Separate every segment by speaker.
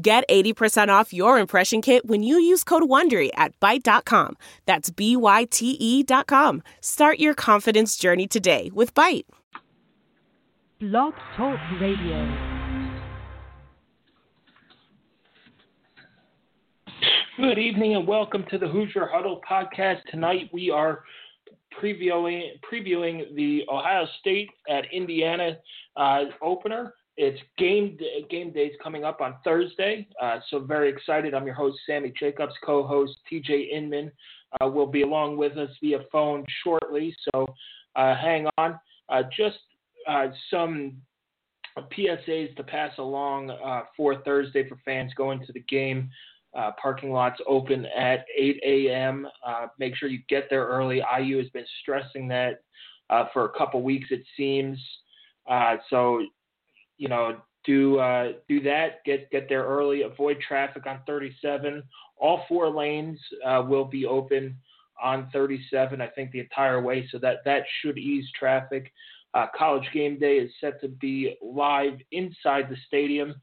Speaker 1: Get 80% off your impression kit when you use code WONDERY at Byte.com. That's B-Y-T-E dot com. Start your confidence journey today with Byte.
Speaker 2: Blog Talk Radio.
Speaker 3: Good evening and welcome to the Hoosier Huddle podcast. Tonight we are previewing previewing the Ohio State at Indiana uh, opener. It's game day, game days coming up on Thursday, uh, so very excited. I'm your host Sammy Jacobs, co-host TJ Inman uh, will be along with us via phone shortly. So uh, hang on. Uh, just uh, some PSAs to pass along uh, for Thursday for fans going to the game. parking lots open at 8 a.m. make sure you get there early. IU has been stressing that for a couple weeks, it seems. so you know, do uh, do that. Get get there early. Avoid traffic on 37. All four lanes uh, will be open on 37. I think the entire way, so that that should ease traffic. Uh, college game day is set to be live inside the stadium.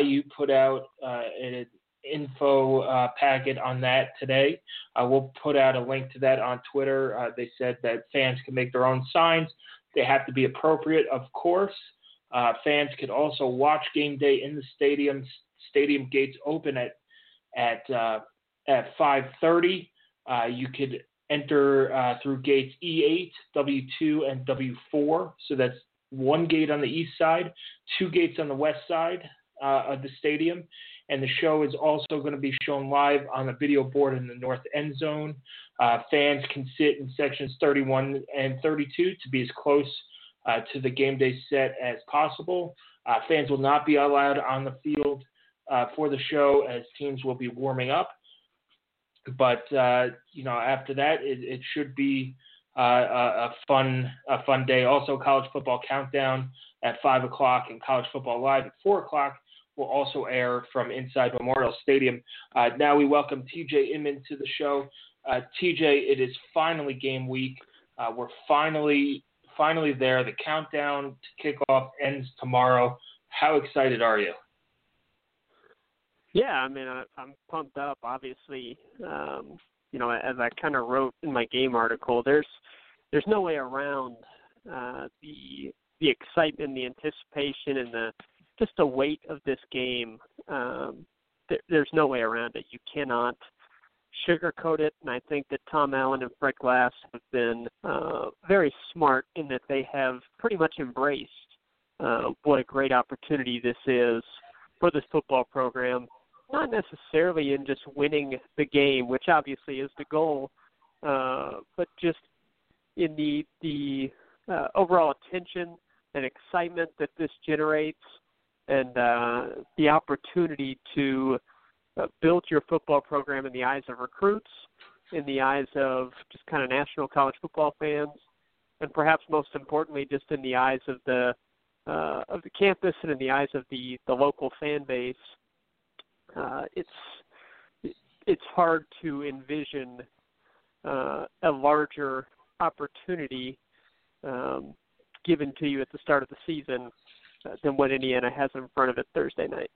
Speaker 3: IU put out uh, an info uh, packet on that today. We'll put out a link to that on Twitter. Uh, they said that fans can make their own signs. They have to be appropriate, of course. Uh, fans could also watch game day in the stadium. Stadium gates open at at uh, at 5:30. Uh, you could enter uh, through gates E8, W2, and W4. So that's one gate on the east side, two gates on the west side uh, of the stadium. And the show is also going to be shown live on a video board in the north end zone. Uh, fans can sit in sections 31 and 32 to be as close uh, to the game day set as possible. Uh, fans will not be allowed on the field uh, for the show as teams will be warming up. But uh, you know, after that, it, it should be uh, a, a, fun a fun day. Also, college football countdown at five o'clock and college football live at four o'clock will also air from inside Memorial Stadium. Uh, now we welcome TJ Inman to the show. TJ, it is finally game week. we're finally finally there. The countdown to kickoff ends tomorrow. How excited are you?
Speaker 4: Yeah, I mean, I, I'm pumped up. Obviously, um, you know, as I kind of wrote in my game article, there's there's no way around uh, the the excitement, the anticipation, and the just the weight of this game. Um, there, there's no way around it. You cannot sugarcoat it, and I think that Tom Allen and Fred Glass have been uh, very smart in that they have pretty much embraced uh, what a great opportunity this is for this football program. Not necessarily in just winning the game, which obviously is the goal, uh, but just in the the uh, overall attention and excitement that this generates, and uh, the opportunity to uh, built your football program in the eyes of recruits, in the eyes of just kind of national college football fans, and perhaps most importantly, just in the eyes of the uh, of the campus and in the eyes of the the local fan base. Uh, it's it's hard to envision uh, a larger opportunity um, given to you at the start of the season uh, than what Indiana has in front of it Thursday night.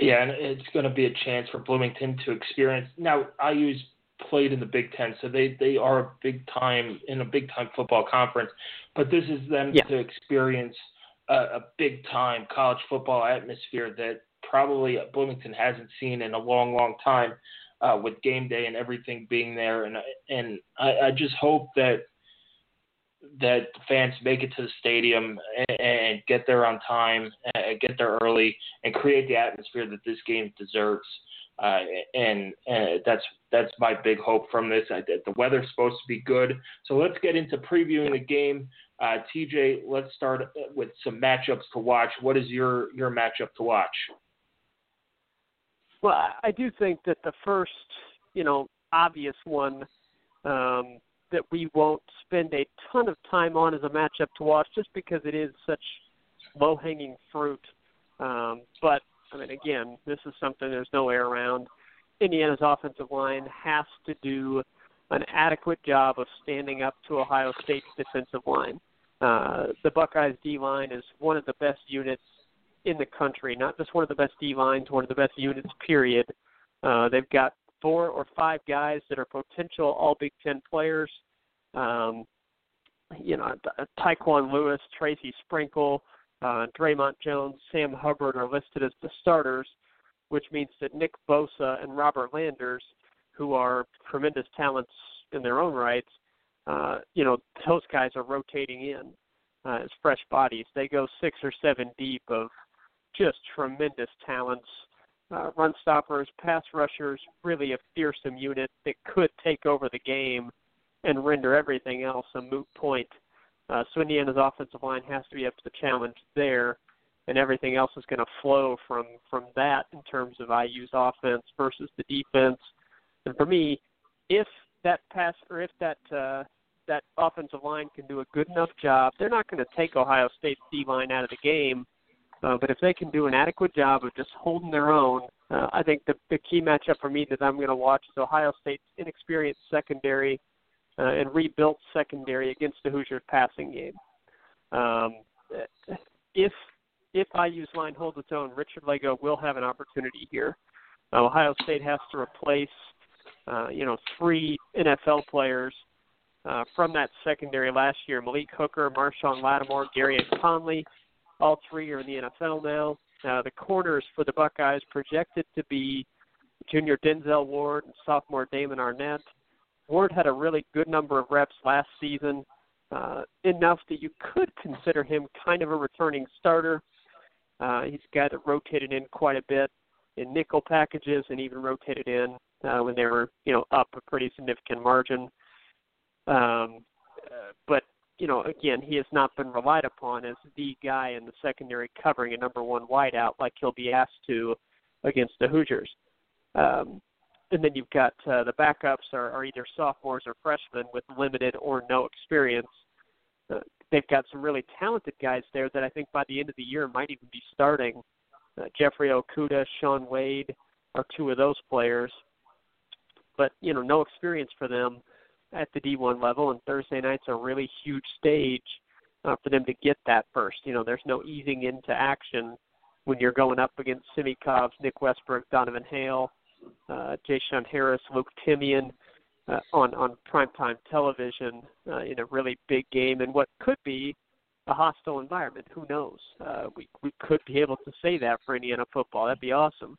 Speaker 3: Yeah, and it's going to be a chance for Bloomington to experience. Now, IU's played in the Big Ten, so they they are a big time in a big time football conference. But this is them yeah. to experience a, a big time college football atmosphere that probably Bloomington hasn't seen in a long, long time. Uh, with game day and everything being there, and and I, I just hope that that fans make it to the stadium and, and get there on time, get there early, and create the atmosphere that this game deserves. Uh, and, and that's that's my big hope from this. I, the weather's supposed to be good, so let's get into previewing the game. Uh, TJ, let's start with some matchups to watch. What is your your matchup to watch?
Speaker 4: Well, I do think that the first, you know, obvious one um, that we won't spend a ton of time on as a matchup to watch, just because it is such low-hanging fruit. Um, but I mean, again, this is something there's no way around. Indiana's offensive line has to do an adequate job of standing up to Ohio State's defensive line. Uh, the Buckeyes D line is one of the best units in the country, not just one of the best D lines, one of the best units, period. Uh, they've got four or five guys that are potential All Big Ten players. Um, you know, Tyquan Lewis, Tracy Sprinkle, uh, Dre'Mont Jones, Sam Hubbard are listed as the starters, which means that Nick Bosa and Robert Landers, who are tremendous talents in their own rights, uh, you know, those guys are rotating in uh, as fresh bodies. They go six or seven deep of just tremendous talents, uh, run stoppers, pass rushers, really a fearsome unit that could take over the game and render everything else a moot point. Uh, so Indiana's offensive line has to be up to the challenge there, and everything else is going to flow from from that in terms of IU's offense versus the defense. And for me, if that pass or if that uh, that offensive line can do a good enough job, they're not going to take Ohio State's D line out of the game. Uh, but if they can do an adequate job of just holding their own, uh, I think the, the key matchup for me that I'm going to watch is Ohio State's inexperienced secondary uh, and rebuilt secondary against the Hoosiers passing game. Um, if if IU's line holds its own, Richard Lagow will have an opportunity here. Uh, Ohio State has to replace, uh, you know, three NFL players uh, from that secondary last year: Malik Hooker, Marshon Lattimore, Gareon Conley. All three are in the NFL now. Uh, the corners for the Buckeyes projected to be junior Denzel Ward and sophomore Damon Arnette. Ward had a really good number of reps last season, uh, enough that you could consider him kind of a returning starter. Uh, he's a guy that rotated in quite a bit in nickel packages and even rotated in uh, when they were, you know, up a pretty significant margin. Um, uh, but you know, again, he has not been relied upon as the guy in the secondary covering a number one wideout like he'll be asked to against the Hoosiers. Um, and then you've got uh, the backups are, are either sophomores or freshmen with limited or no experience. Uh, they've got some really talented guys there that I think by the end of the year might even be starting. Uh, Jeffrey Okudah, Shaun Wade are two of those players, but you know, no experience for them at the D1 level. And Thursday night's a really huge stage uh, for them to get that first. You know, there's no easing into action when you're going up against Cobbs, Nick Westbrook, Donovan Hale uh, J-Shun Harris, Luke Timian uh, on on primetime television uh, in a really big game and what could be a hostile environment. Who knows? Uh, we we could be able to say that for Indiana football. That'd be awesome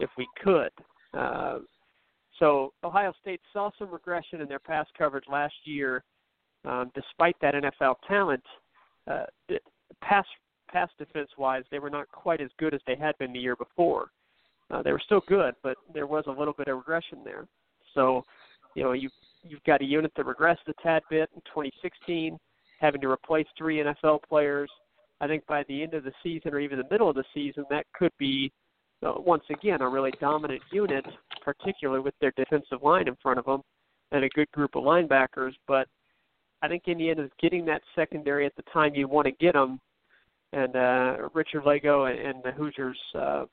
Speaker 4: if we could. Uh, so Ohio State saw some regression in their pass coverage last year, um, despite that NFL talent. Uh, pass pass defense wise, they were not quite as good as they had been the year before. Uh, they were still good, but there was a little bit of regression there. So, you know, you you've got a unit that regressed a tad bit in 2016, having to replace three NFL players. I think by the end of the season or even the middle of the season, that could be uh, once again a really dominant unit, particularly with their defensive line in front of them and a good group of linebackers. But I think Indiana's getting that secondary at the time you want to get them, and uh, Richard Lagow and, the Hoosiers uh,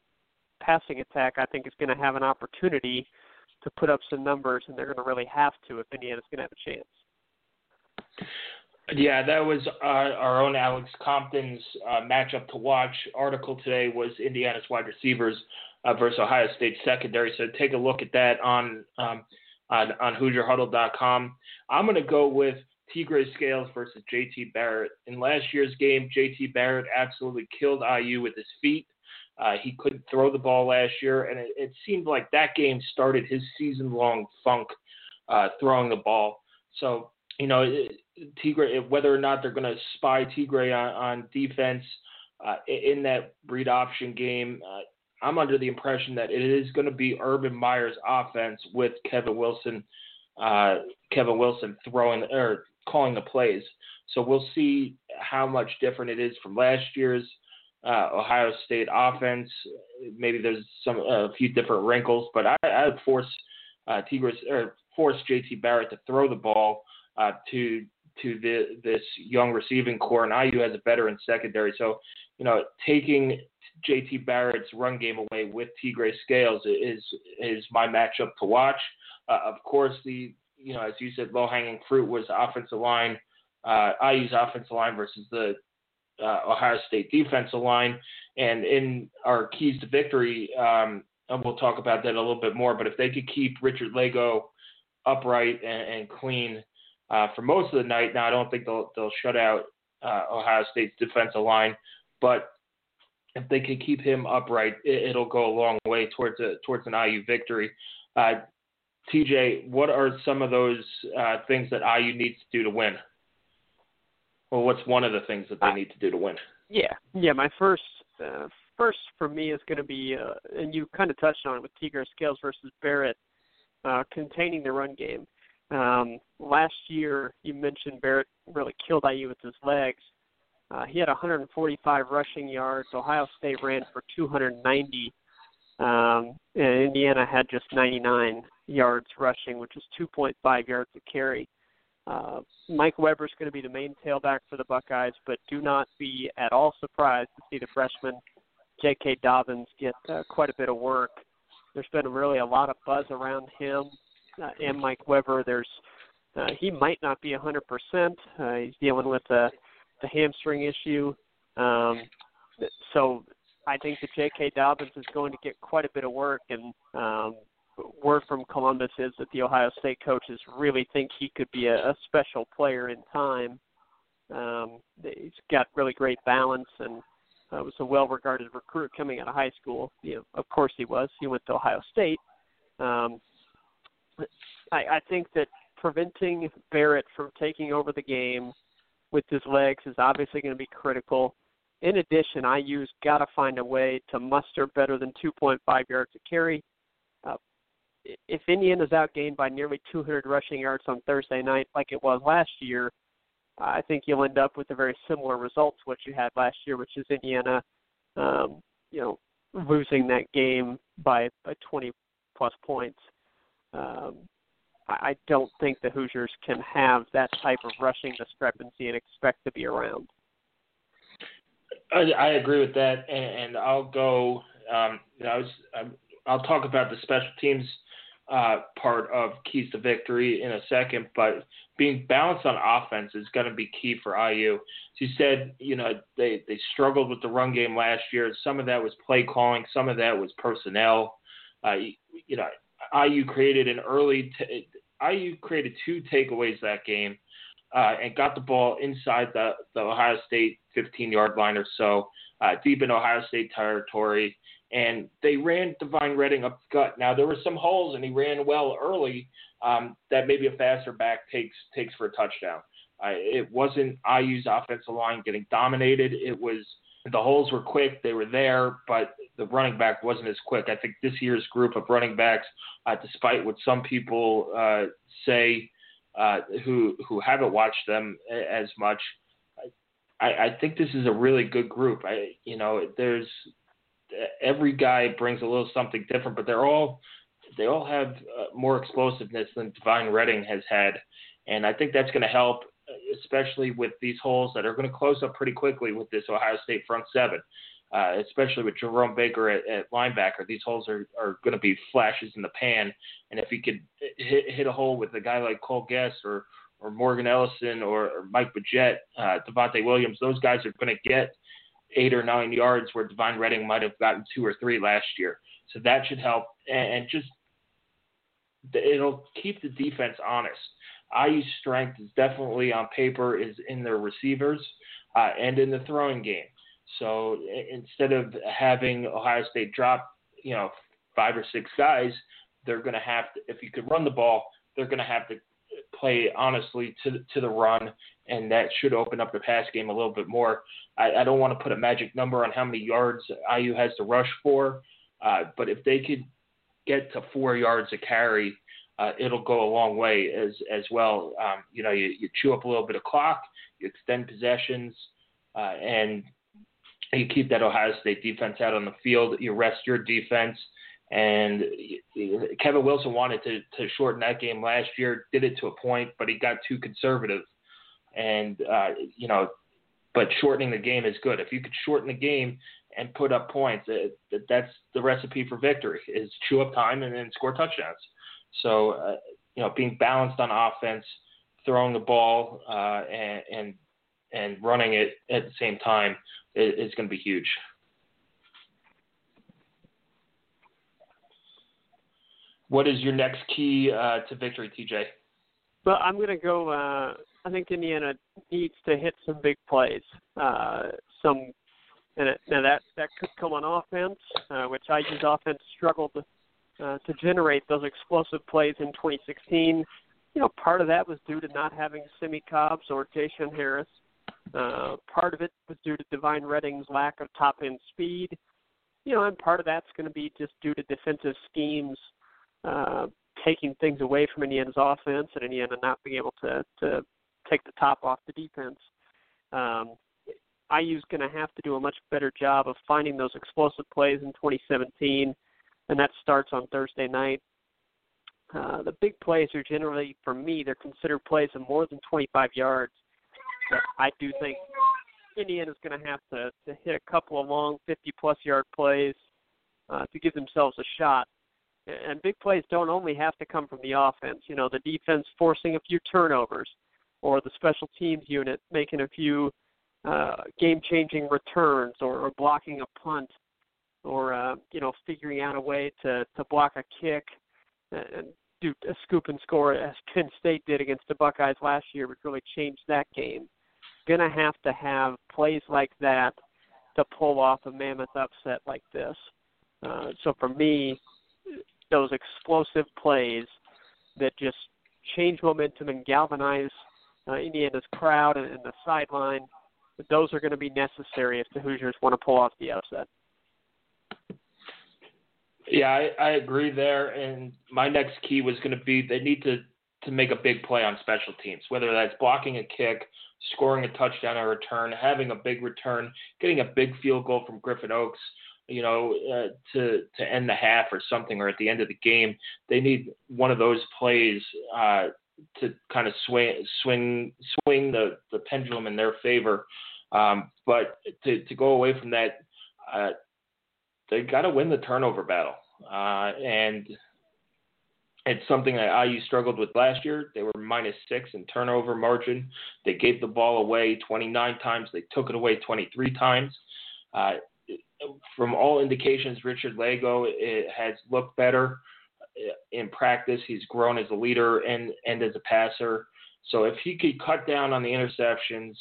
Speaker 4: passing attack, I think, is going to have an opportunity to put up some numbers, and they're going to really have to if Indiana's going to have a chance.
Speaker 3: Yeah, that was uh, our own Alex Compton's uh, matchup to watch article today was Indiana's wide receivers uh, versus Ohio State secondary. So take a look at that on um, on, on HoosierHuddle.com. I'm going to go with Tegray Scales versus JT Barrett. In last year's game, JT Barrett absolutely killed IU with his feet. Uh, he couldn't throw the ball last year, and it, it seemed like that game started his season-long funk uh, throwing the ball. So you know, Tegray, whether or not they're going to spy Tegray on, on defense uh, in that read option game, uh, I'm under the impression that it is going to be Urban Meyer's offense with Kevin Wilson, uh, Kevin Wilson throwing or calling the plays. So we'll see how much different it is from last year's uh, Ohio State offense. Maybe there's some a few different wrinkles, but I, I would force uh, Tigres or force JT Barrett to throw the ball uh, to to the this young receiving core, and IU has a veteran secondary. So, you know, taking JT Barrett's run game away with Tegray Scales is is my matchup to watch. Uh, of course, the you know as you said, low hanging fruit was offensive line. Uh, IU's offensive line versus the uh, Ohio State defensive line. And in our keys to victory, um, and we'll talk about that a little bit more. But if they could keep Richard Lagow upright and, and clean uh, for most of the night, now I don't think they'll they'll shut out uh, Ohio State's defensive line, but if they can keep him upright, it, will go a long way towards a towards an IU victory. Uh, TJ, what are some of those uh, things that IU needs to do to win? Well, what's one of the things that they need to do to win?
Speaker 4: Yeah, yeah. My first, uh, first for me is going to be, uh, and you kind of touched on it with Tegray Scales versus Barrett, uh, containing the run game. Um, last year, you mentioned Barrett really killed IU with his legs. Uh, he had 145 rushing yards. Ohio State ran for 290, um, and Indiana had just 99 yards rushing, which is 2.5 yards a carry. Uh, Mike Weber is going to be the main tailback for the Buckeyes, but do not be at all surprised to see the freshman J.K. Dobbins get uh, quite a bit of work. There's been really a lot of buzz around him uh, and Mike Weber. There's uh, he might not be 100%. Uh, he's dealing with the the hamstring issue. Um, so I think that J.K. Dobbins is going to get quite a bit of work, and um, word from Columbus is that the Ohio State coaches really think he could be a, a special player in time. Um, he's got really great balance and uh, was a well-regarded recruit coming out of high school. You know, of course he was. He went to Ohio State. Um, I, I think that preventing Barrett from taking over the game with his legs is obviously going to be critical. In addition, IU's got to find a way to muster better than 2.5 yards a carry if Indiana's outgained by nearly 200 rushing yards on Thursday night, like it was last year, I think you'll end up with a very similar result to what you had last year, which is Indiana, um, you know, losing that game by, by 20 plus points. Um, I don't think the Hoosiers can have that type of rushing discrepancy and expect to be around.
Speaker 3: I, I agree with that, and, and I'll go. Um, you know, I was, I, I'll talk about the special teams uh, part of keys to victory in a second, but being balanced on offense is going to be key for IU. As you said, you know they they struggled with the run game last year. Some of that was play calling, some of that was personnel. Uh, you know, IU created an early. T- IU created two takeaways that game, uh, and got the ball inside the the Ohio State 15 yard line or so, uh, deep in Ohio State territory and they ran Devine Redding up the gut. Now there were some holes, and he ran well early. Um, that maybe a faster back takes takes for a touchdown. Uh, it wasn't IU's offensive line getting dominated. It was the holes were quick, they were there, but the running back wasn't as quick. I think this year's group of running backs, uh, despite what some people uh, say uh, who who haven't watched them as much, I, I think this is a really good group. I you know there's every guy brings a little something different, but they're all they all have uh, more explosiveness than Devine Redding has had, and I think that's going to help, especially with these holes that are going to close up pretty quickly with this Ohio State front seven. Uh, especially with Jerome Baker at, at linebacker, these holes are, are going to be flashes in the pan. And if he could hit, hit a hole with a guy like Cole Gest or or Morgan Ellison or, or Mike Majette, uh, Devonte Williams, those guys are going to get eight or nine yards where Devine Redding might have gotten two or three last year. So that should help and just it'll keep the defense honest. IU's strength is definitely on paper is in their receivers uh, and in the throwing game. So instead of having Ohio State drop, you know, five or six guys, they're going to have to. If you could run the ball, they're going to have to play honestly to to the run, and that should open up the pass game a little bit more. I, I don't want to put a magic number on how many yards IU has to rush for, uh, but if they could get to four yards a carry, uh, it'll go a long way as as well. Um, you know, you, you chew up a little bit of clock, you extend possessions, uh, and you keep that Ohio State defense out on the field. You rest your defense. And Kevin Wilson wanted to, to shorten that game last year, did it to a point, but he got too conservative. And, uh, you know, but shortening the game is good. If you could shorten the game and put up points, it, that's the recipe for victory is chew up time and then score touchdowns. So, uh, you know, being balanced on offense, throwing the ball, uh, and, and, and running it at the same time is, going to be huge. What is your next key uh, to victory, TJ?
Speaker 4: Well, I'm going to go. Uh, I think Indiana needs to hit some big plays. Uh, some, and it, now that that could come on offense, uh, which IU's offense struggled uh, to generate those explosive plays in 2016. You know, part of that was due to not having Simmie Cobbs or J-Shun Harris. Uh, part of it was due to Devine Redding's lack of top end speed. You know, and part of that's going to be just due to defensive schemes uh, taking things away from Indiana's offense and Indiana not being able to to take the top off the defense. Um, IU's going to have to do a much better job of finding those explosive plays in 2017, and that starts on Thursday night. Uh, the big plays are generally, for me, they're considered plays of more than 25 yards. But I do think Indiana's going to have to, to hit a couple of long 50 plus yard plays uh, to give themselves a shot and big plays don't only have to come from the offense. You know, the defense forcing a few turnovers, or the special teams unit making a few uh, game-changing returns, or, or blocking a punt, or uh, you know, figuring out a way to to block a kick and do a scoop and score as Penn State did against the Buckeyes last year, which really changed that game. Gonna have to have plays like that to pull off a mammoth upset like this. Uh, so for me, those explosive plays that just change momentum and galvanize uh, Indiana's crowd and, and the sideline. Those are going to be necessary if the Hoosiers want to pull off the upset.
Speaker 3: Yeah, I, I agree there. And my next key was going to be they need to to make a big play on special teams, whether that's blocking a kick, scoring a touchdown or a return, having a big return, getting a big field goal from Griffin Oakes you know, uh, to to end the half or something, or at the end of the game, they need one of those plays uh, to kind of swing swing swing the the pendulum in their favor. Um, but to to go away from that, uh, they got to win the turnover battle, uh, and it's something that IU struggled with last year. They were minus six in turnover margin. They gave the ball away 29 times. They took it away 23 times. Uh, from all indications, Richard Lagow has looked better in practice. He's grown as a leader and, and as a passer. So if he could cut down on the interceptions,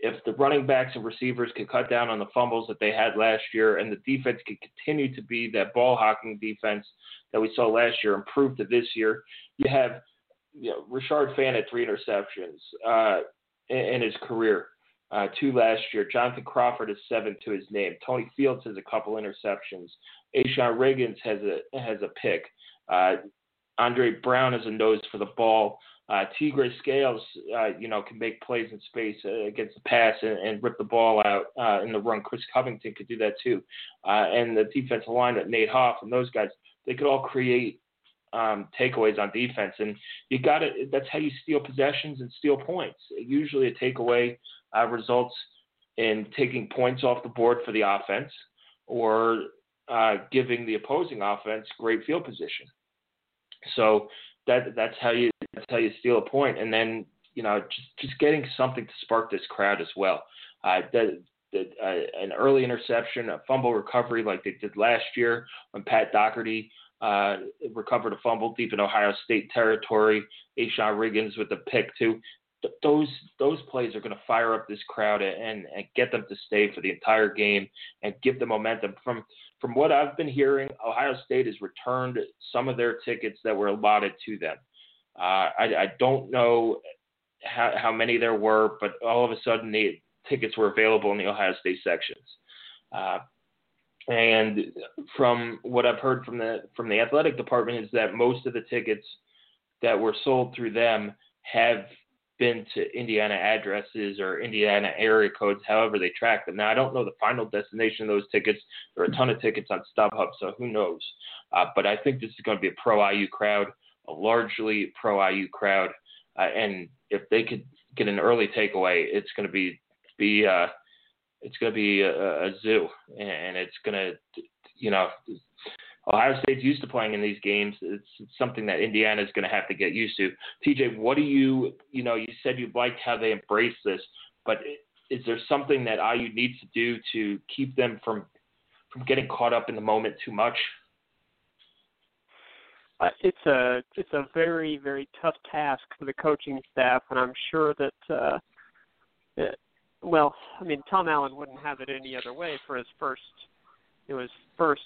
Speaker 3: if the running backs and receivers could cut down on the fumbles that they had last year, and the defense could continue to be that ball hawking defense that we saw last year, improve to this year, you have you know, Rashard Fant at three interceptions uh, in, in his career uh, two last year. Jonathan Crawford is seven to his name. Tony Fields has a couple interceptions. A'Shon Riggins has a has a pick. Uh, Andre Brown is a nose for the ball. Uh, Tegray Scales, uh, you know, can make plays in space uh, against the pass and, and rip the ball out uh, in the run. Chris Covington could do that too. Uh, and the defensive line, Nate Hoff and those guys, they could all create um, takeaways on defense. And you got to, that's how you steal possessions and steal points. Usually a takeaway uh, results in taking points off the board for the offense or uh, giving the opposing offense great field position. So that that's how you that's how you steal a point, and then you know just just getting something to spark this crowd as well. Uh, that, that uh, an early interception, a fumble recovery like they did last year when Pat Doherty uh, recovered a fumble deep in Ohio State territory. A'Shon Riggins with the pick too those those plays are going to fire up this crowd and, and get them to stay for the entire game and give them momentum. From from what I've been hearing, Ohio State has returned some of their tickets that were allotted to them. Uh, I, I don't know how, how many there were, but all of a sudden the tickets were available in the Ohio State sections. Uh, and from what I've heard from the from the athletic department is that most of the tickets that were sold through them have been to Indiana addresses or Indiana area codes, however they track them. Now, I don't know the final destination of those tickets. There are a ton of tickets on StubHub, so who knows? Uh, but I think this is going to be a pro IU crowd, a largely pro IU crowd. Uh, and if they could get an early takeaway, it's going to be be uh, it's going to be a, a zoo, and it's going to you know Ohio State's used to playing in these games. It's, it's something that Indiana is going to have to get used to. TJ, what do you, you know, you said you liked how they embrace this, but is there something that IU needs to do to keep them from from getting caught up in the moment too much?
Speaker 4: Uh, it's a it's a very very tough task for the coaching staff, and I'm sure that uh, it, well, I mean Tom Allen wouldn't have it any other way for his first it was first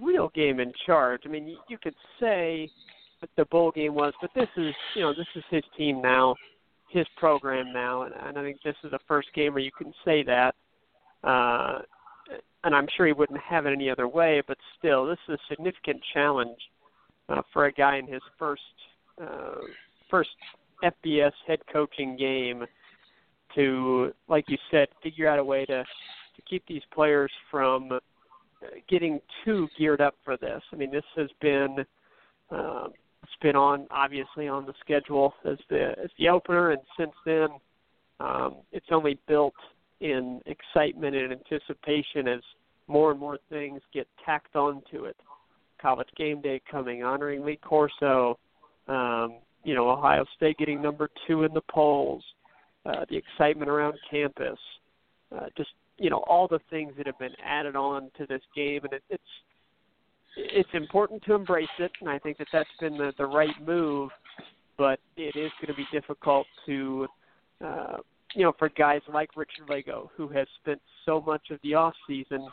Speaker 4: real game in charge. I mean, you, you could say what the bowl game was, but this is you know this is his team now, his program now, and, and I think this is the first game where you can say that. Uh, and I'm sure he wouldn't have it any other way, but still, this is a significant challenge uh, for a guy in his first uh, first FBS head coaching game to, like you said, figure out a way to to keep these players from getting too geared up for this. I mean, this has been uh, it's been on obviously on the schedule as the as the opener, and since then um, it's only built in excitement and anticipation as more and more things get tacked onto it. College game day coming, honoring Lee Corso, um, you know, Ohio State getting number two in the polls, uh, the excitement around campus, uh, just you know all the things that have been added on to this game, and it, it's it's important to embrace it, and I think that that's been the, the right move. But it is going to be difficult to, uh, you know, for guys like Richard Lagow, who has spent so much of the off season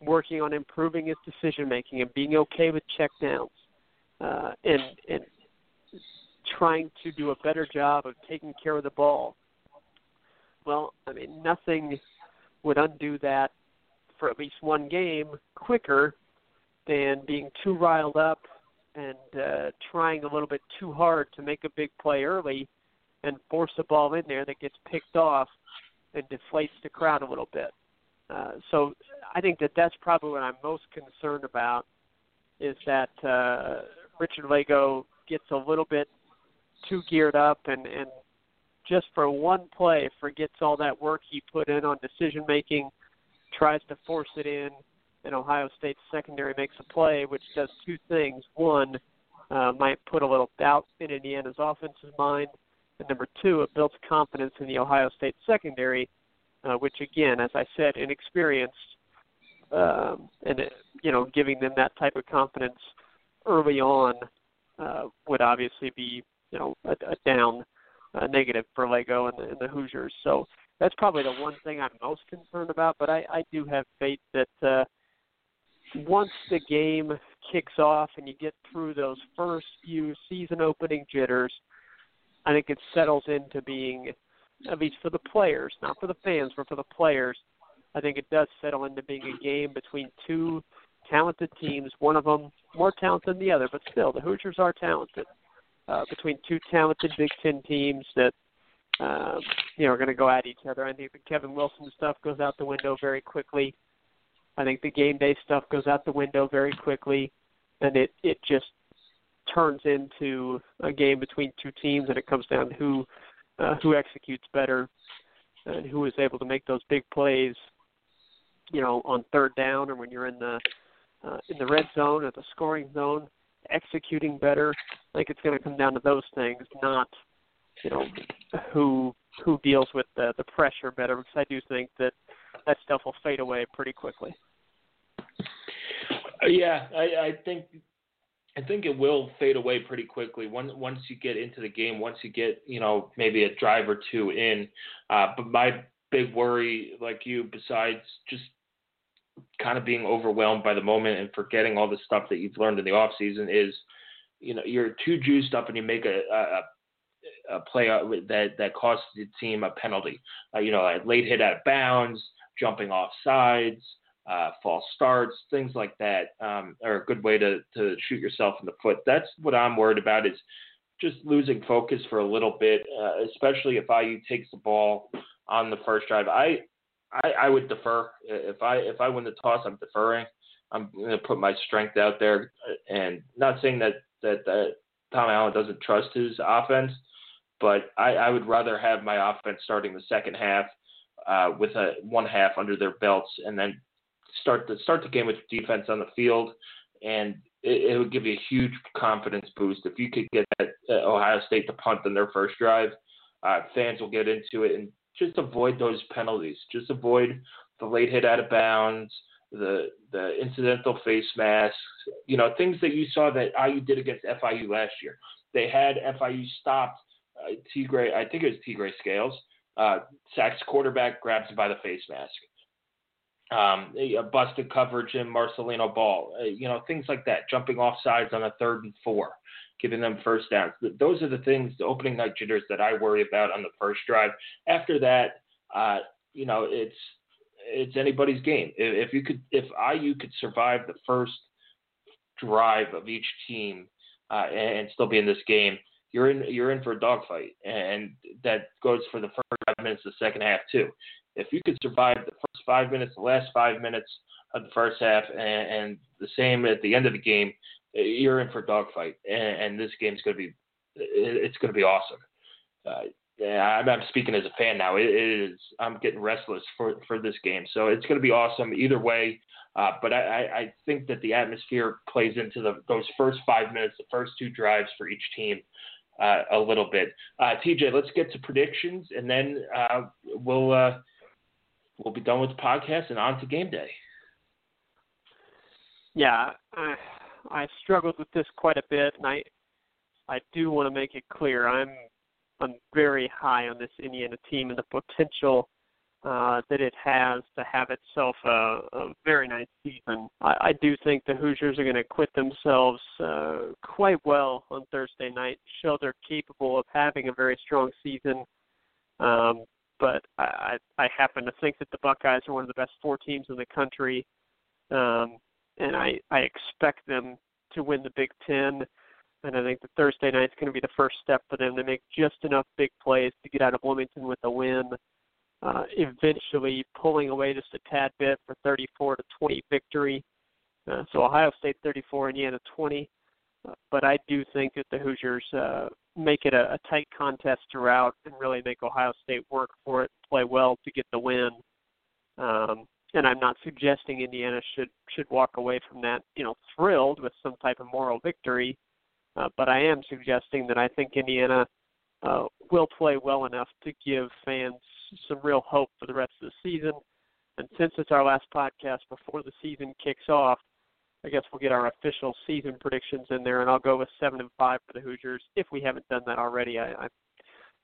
Speaker 4: working on improving his decision making and being okay with checkdowns, uh, and and trying to do a better job of taking care of the ball. Well, I mean, nothing would undo that for at least one game quicker than being too riled up and uh, trying a little bit too hard to make a big play early and force a ball in there that gets picked off and deflates the crowd a little bit. Uh, so I think that that's probably what I'm most concerned about is that uh, Richard Lagow gets a little bit too geared up and, and just for one play forgets all that work he put in on decision making, tries to force it in, and Ohio State's secondary makes a play which does two things. One, uh, might put a little doubt in Indiana's offense's mind, and number two, it builds confidence in the Ohio State secondary, uh, which again, as I said, inexperienced, um, and you know, giving them that type of confidence early on uh, would obviously be you know a, a down uh, negative for Lagow and the, and the Hoosiers. So that's probably the one thing I'm most concerned about. But I, I do have faith that uh, once the game kicks off and you get through those first few season opening jitters, I think it settles into being, at least for the players, not for the fans, but for the players, I think it does settle into being a game between two talented teams. One of them more talented than the other, but still, the Hoosiers are talented uh, between two talented Big Ten teams that um, you know are going to go at each other. I think the Kevin Wilson stuff goes out the window very quickly. I think the game day stuff goes out the window very quickly, and it it just turns into a game between two teams, and it comes down to who uh, who executes better and who is able to make those big plays. You know, on third down or when you're in the uh, in the red zone or the scoring zone executing better. I think it's going to come down to those things, not you know who who deals with the the pressure better. Because I do think that that stuff will fade away pretty quickly.
Speaker 3: Uh, yeah, I, I think I think it will fade away pretty quickly once once you get into the game. Once you get you know maybe a drive or two in. Uh, but my big worry, like you, besides just kind of being overwhelmed by the moment and forgetting all the stuff that you've learned in the off season is, you know, you're too juiced up and you make a, a, a play that that costs the team a penalty. Uh, you know, a late hit out of bounds, jumping off sides, uh, false starts, things like that um, are a good way to to shoot yourself in the foot. That's what I'm worried about. Is just losing focus for a little bit, uh, especially if IU takes the ball on the first drive. I, I I would defer if I if I win the toss. I'm deferring. I'm going to put my strength out there, and not saying that that, that Tom Allen doesn't trust his offense, but I, I would rather have my offense starting the second half uh, with a one half under their belts, and then start the start the game with defense on the field, and it, it would give you a huge confidence boost if you could get that, uh, Ohio State to punt on their first drive. Uh, fans will get into it and just avoid those penalties. Just avoid the late hit out of bounds, the the incidental face masks, you know, things that you saw that IU did against FIU last year. They had FIU stopped uh, Tegray, I think it was Tegray Scales, uh, sacks quarterback, grabs him by the face mask. Um, a busted coverage in Marcelino Ball, uh, you know, things like that, jumping off sides on a third and four, giving them first downs. Those are the things, the opening night jitters that I worry about on the first drive. After that, uh, you know, it's it's anybody's game. If, you could, if IU could survive the first drive of each team uh, and still be in this game, you're in you're in for a dogfight, and that goes for the first five minutes of the second half too. If you could survive the first five minutes, the last five minutes of the first half, and, and the same at the end of the game, you're in for a dogfight, and, and this game's going to be it's going to be awesome. Uh, yeah, I'm, I'm speaking as a fan now. It, it is. I'm getting restless for for this game, so it's going to be awesome either way. Uh, but I, I think that the atmosphere plays into the, those first five minutes, the first two drives for each team, uh, a little bit. Uh, TJ, let's get to predictions, and then uh, we'll uh, we'll be done with the podcast and on to game day.
Speaker 4: Yeah, I, I struggled with this quite a bit, and I I do want to make it clear I'm I'm very high on this Indiana team and the potential uh, that it has to have itself a, a very nice season. I, I do think the Hoosiers are going to quit themselves uh, quite well on Thursday night, show they're capable of having a very strong season. Um, but I, I happen to think that the Buckeyes are one of the best four teams in the country, um, and I, I expect them to win the Big Ten. And I think the Thursday night is going to be the first step for them to make just enough big plays to get out of Bloomington with a win uh, eventually pulling away just a tad bit for 34 to 20 victory. Uh, so Ohio State 34, Indiana 20. But I do think that the Hoosiers uh, make it a, a tight contest throughout and really make Ohio State work for it, play well to get the win. Um, and I'm not suggesting Indiana should should walk away from that, you know, thrilled with some type of moral victory. Uh, but I am suggesting that I think Indiana uh, will play well enough to give fans some real hope for the rest of the season. And since it's our last podcast before the season kicks off, I guess we'll get our official season predictions in there, and I'll go with seven and five for the Hoosiers. If we haven't done that already, I, I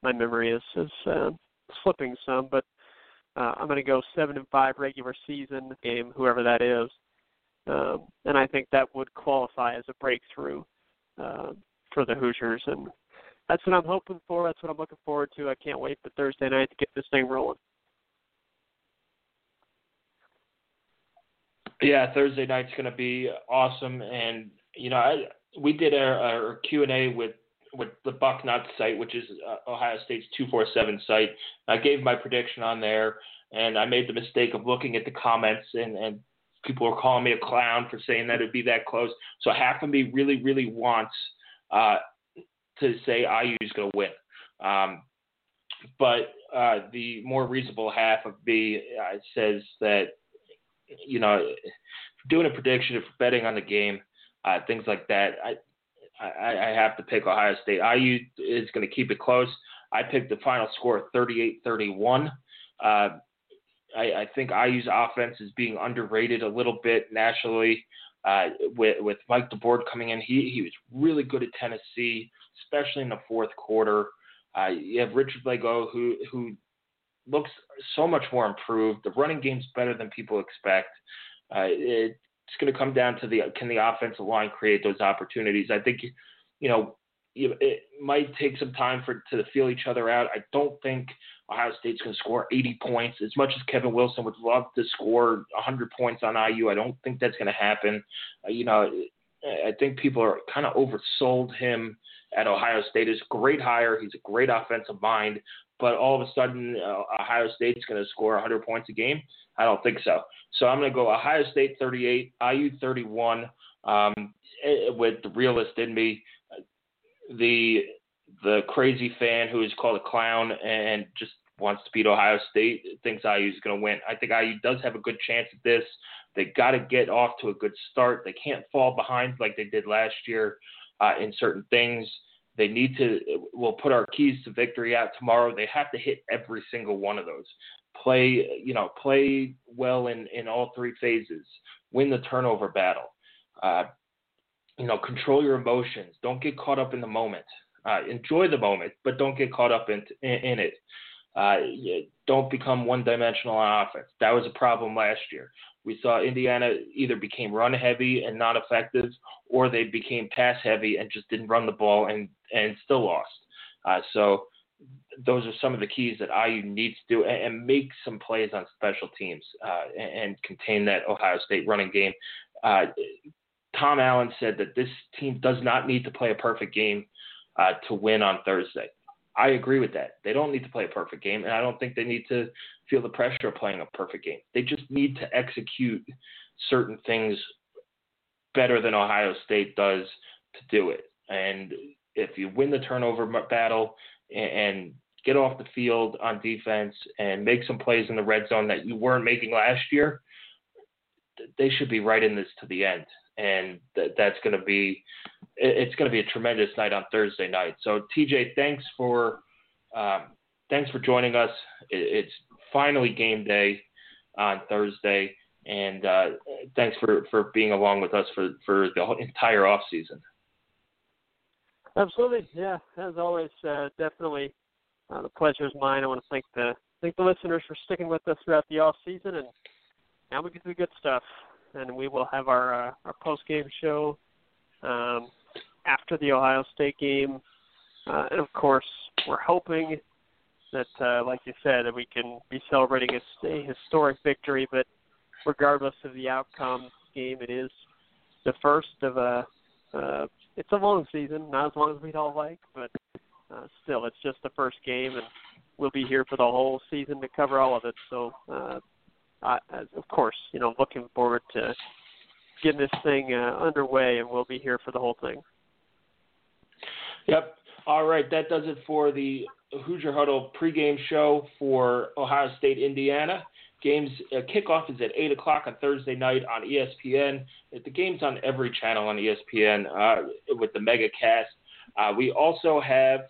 Speaker 4: my memory is is uh, slipping some, but uh, I'm going to go seven and five regular season game, whoever that is, um, and I think that would qualify as a breakthrough uh, for the Hoosiers. And that's what I'm hoping for. That's what I'm looking forward to. I can't wait for Thursday night to get this thing rolling.
Speaker 3: Yeah, Thursday night's going to be awesome, and you know, I we did our, our Q and A with with the Bucknuts site, which is uh, Ohio State's two four seven site. I gave my prediction on there, and I made the mistake of looking at the comments, and and people were calling me a clown for saying that it'd be that close. So half of me really, really wants uh, to say IU is going to win. Um, but uh, the more reasonable half of me uh, says that, you know, doing a prediction, if betting on the game, uh, things like that, I, I, I have to pick Ohio State. IU is going to keep it close. I picked the final score 38-31. Uh, I, I think IU's offense is being underrated a little bit nationally. Uh, with with Mike DeBord coming in, he he was really good at Tennessee especially in the fourth quarter. Uh, you have Richard Lagow who who looks so much more improved. The running game's better than people expect. Uh, it's going to come down to the can the offensive line create those opportunities. I think you know it might take some time for to feel each other out. I don't think Ohio State's going to score 80 points. As much as Kevin Wilson would love to score 100 points on IU, I don't think that's going to happen. Uh, you know, I think people are kind of oversold him at Ohio State is great hire. He's a great offensive mind, but all of a sudden uh, Ohio State's going to score 100 points a game. I don't think so. So I'm going to go Ohio State 38, IU 31. Um, eh, with the realist in me, the the crazy fan who is called a clown and just wants to beat Ohio State thinks IU is going to win. I think IU does have a good chance at this. They got to get off to a good start. They can't fall behind like they did last year uh, in certain things. They need to. We'll put our keys to victory out tomorrow. They have to hit every single one of those. Play, you know, play well in in all three phases. Win the turnover battle. Uh, you know, control your emotions. Don't get caught up in the moment. Uh, enjoy the moment, but don't get caught up in in, in it. Uh, don't become one dimensional on offense. That was a problem last year. We saw Indiana either became run heavy and not effective, or they became pass heavy and just didn't run the ball and and still lost. Uh, so those are some of the keys that IU needs to do and, and make some plays on special teams uh, and, and, contain that Ohio State running game. Uh, Tom Allen said that this team does not need to play a perfect game uh, to win on Thursday. I agree with that. They don't need to play a perfect game, and I don't think they need to feel the pressure of playing a perfect game. They just need to execute certain things better than Ohio State does to do it. And if you win the turnover battle and get off the field on defense and make some plays in the red zone that you weren't making last year, they should be right in this to the end. And that's going to be it's going to be a tremendous night on Thursday night. So TJ, thanks for um, thanks for joining us. It's finally game day on Thursday, and uh, thanks for, for being along with us for, for the entire off season.
Speaker 4: Absolutely, yeah. As always, uh, definitely uh, the pleasure is mine. I want to thank the thank the listeners for sticking with us throughout the off season, and now we get to the good stuff. And we will have our uh, our post game show um, after the Ohio State game. Uh, and of course, we're hoping that, uh, like you said, that we can be celebrating a, a historic victory. But regardless of the outcome, game it is the first of a. Uh, it's a long season, not as long as we'd all like, but uh, still, it's just the first game, and we'll be here for the whole season to cover all of it. So, uh, I, of course, you know, looking forward to getting this thing uh, underway, and we'll be here for the whole thing.
Speaker 3: Yep. All right, that does it for the Hoosier Huddle pregame show for Ohio State, Indiana. Games uh, kickoff is at eight o'clock on Thursday night on ESPN. The game's on every channel on ESPN uh, with the mega cast. Uh, we also have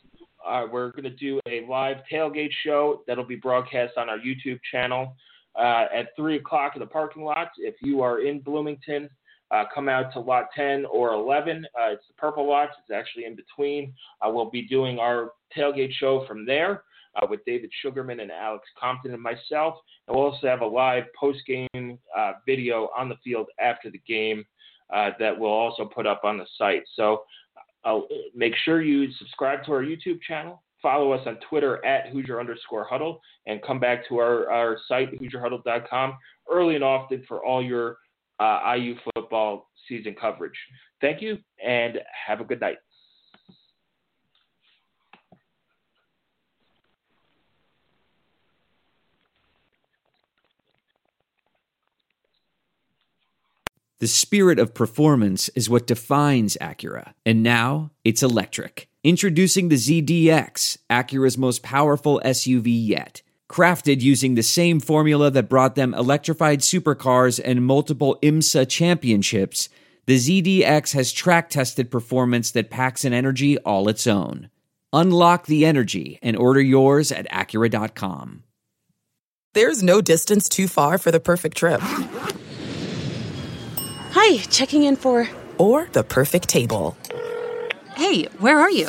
Speaker 3: uh, we're going to do a live tailgate show that'll be broadcast on our YouTube channel uh, at three o'clock in the parking lot. If you are in Bloomington, uh, come out to lot 10 or 11. Uh, it's the purple lots. It's actually in between. Uh, we'll be doing our tailgate show from there uh, with David Sugarman and Alex Compton and myself. And we'll also have a live post-game uh, video on the field after the game uh, that we'll also put up on the site. So make sure you subscribe to our YouTube channel. Follow us on Twitter at Hoosier underscore huddle and come back to our, our site, HoosierHuddle.com, early and often for all your uh, IU football season coverage. Thank you and have a good night.
Speaker 5: The spirit of performance is what defines Acura, and now it's electric. Introducing the ZDX, Acura's most powerful SUV yet crafted using the same formula that brought them electrified supercars and multiple IMSA championships, the ZDX has track tested performance that packs an energy all its own. Unlock the energy and order yours at Acura.com.
Speaker 6: There's no distance too far for the perfect trip.
Speaker 7: Hi, checking in for.
Speaker 6: Or the perfect table.
Speaker 7: Hey, where are you?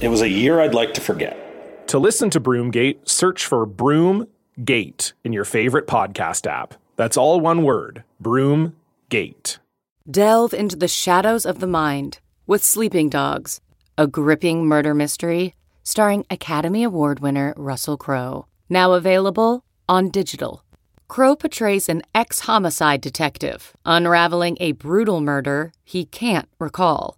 Speaker 8: It was a year I'd like to forget.
Speaker 9: To listen to Broomgate, search for Broomgate in your favorite podcast app. That's all one word Broomgate.
Speaker 10: Delve into the shadows of the mind with Sleeping Dogs, a gripping murder mystery starring Academy Award winner Russell Crowe. Now available on digital. Crowe portrays an ex homicide detective unraveling a brutal murder he can't recall.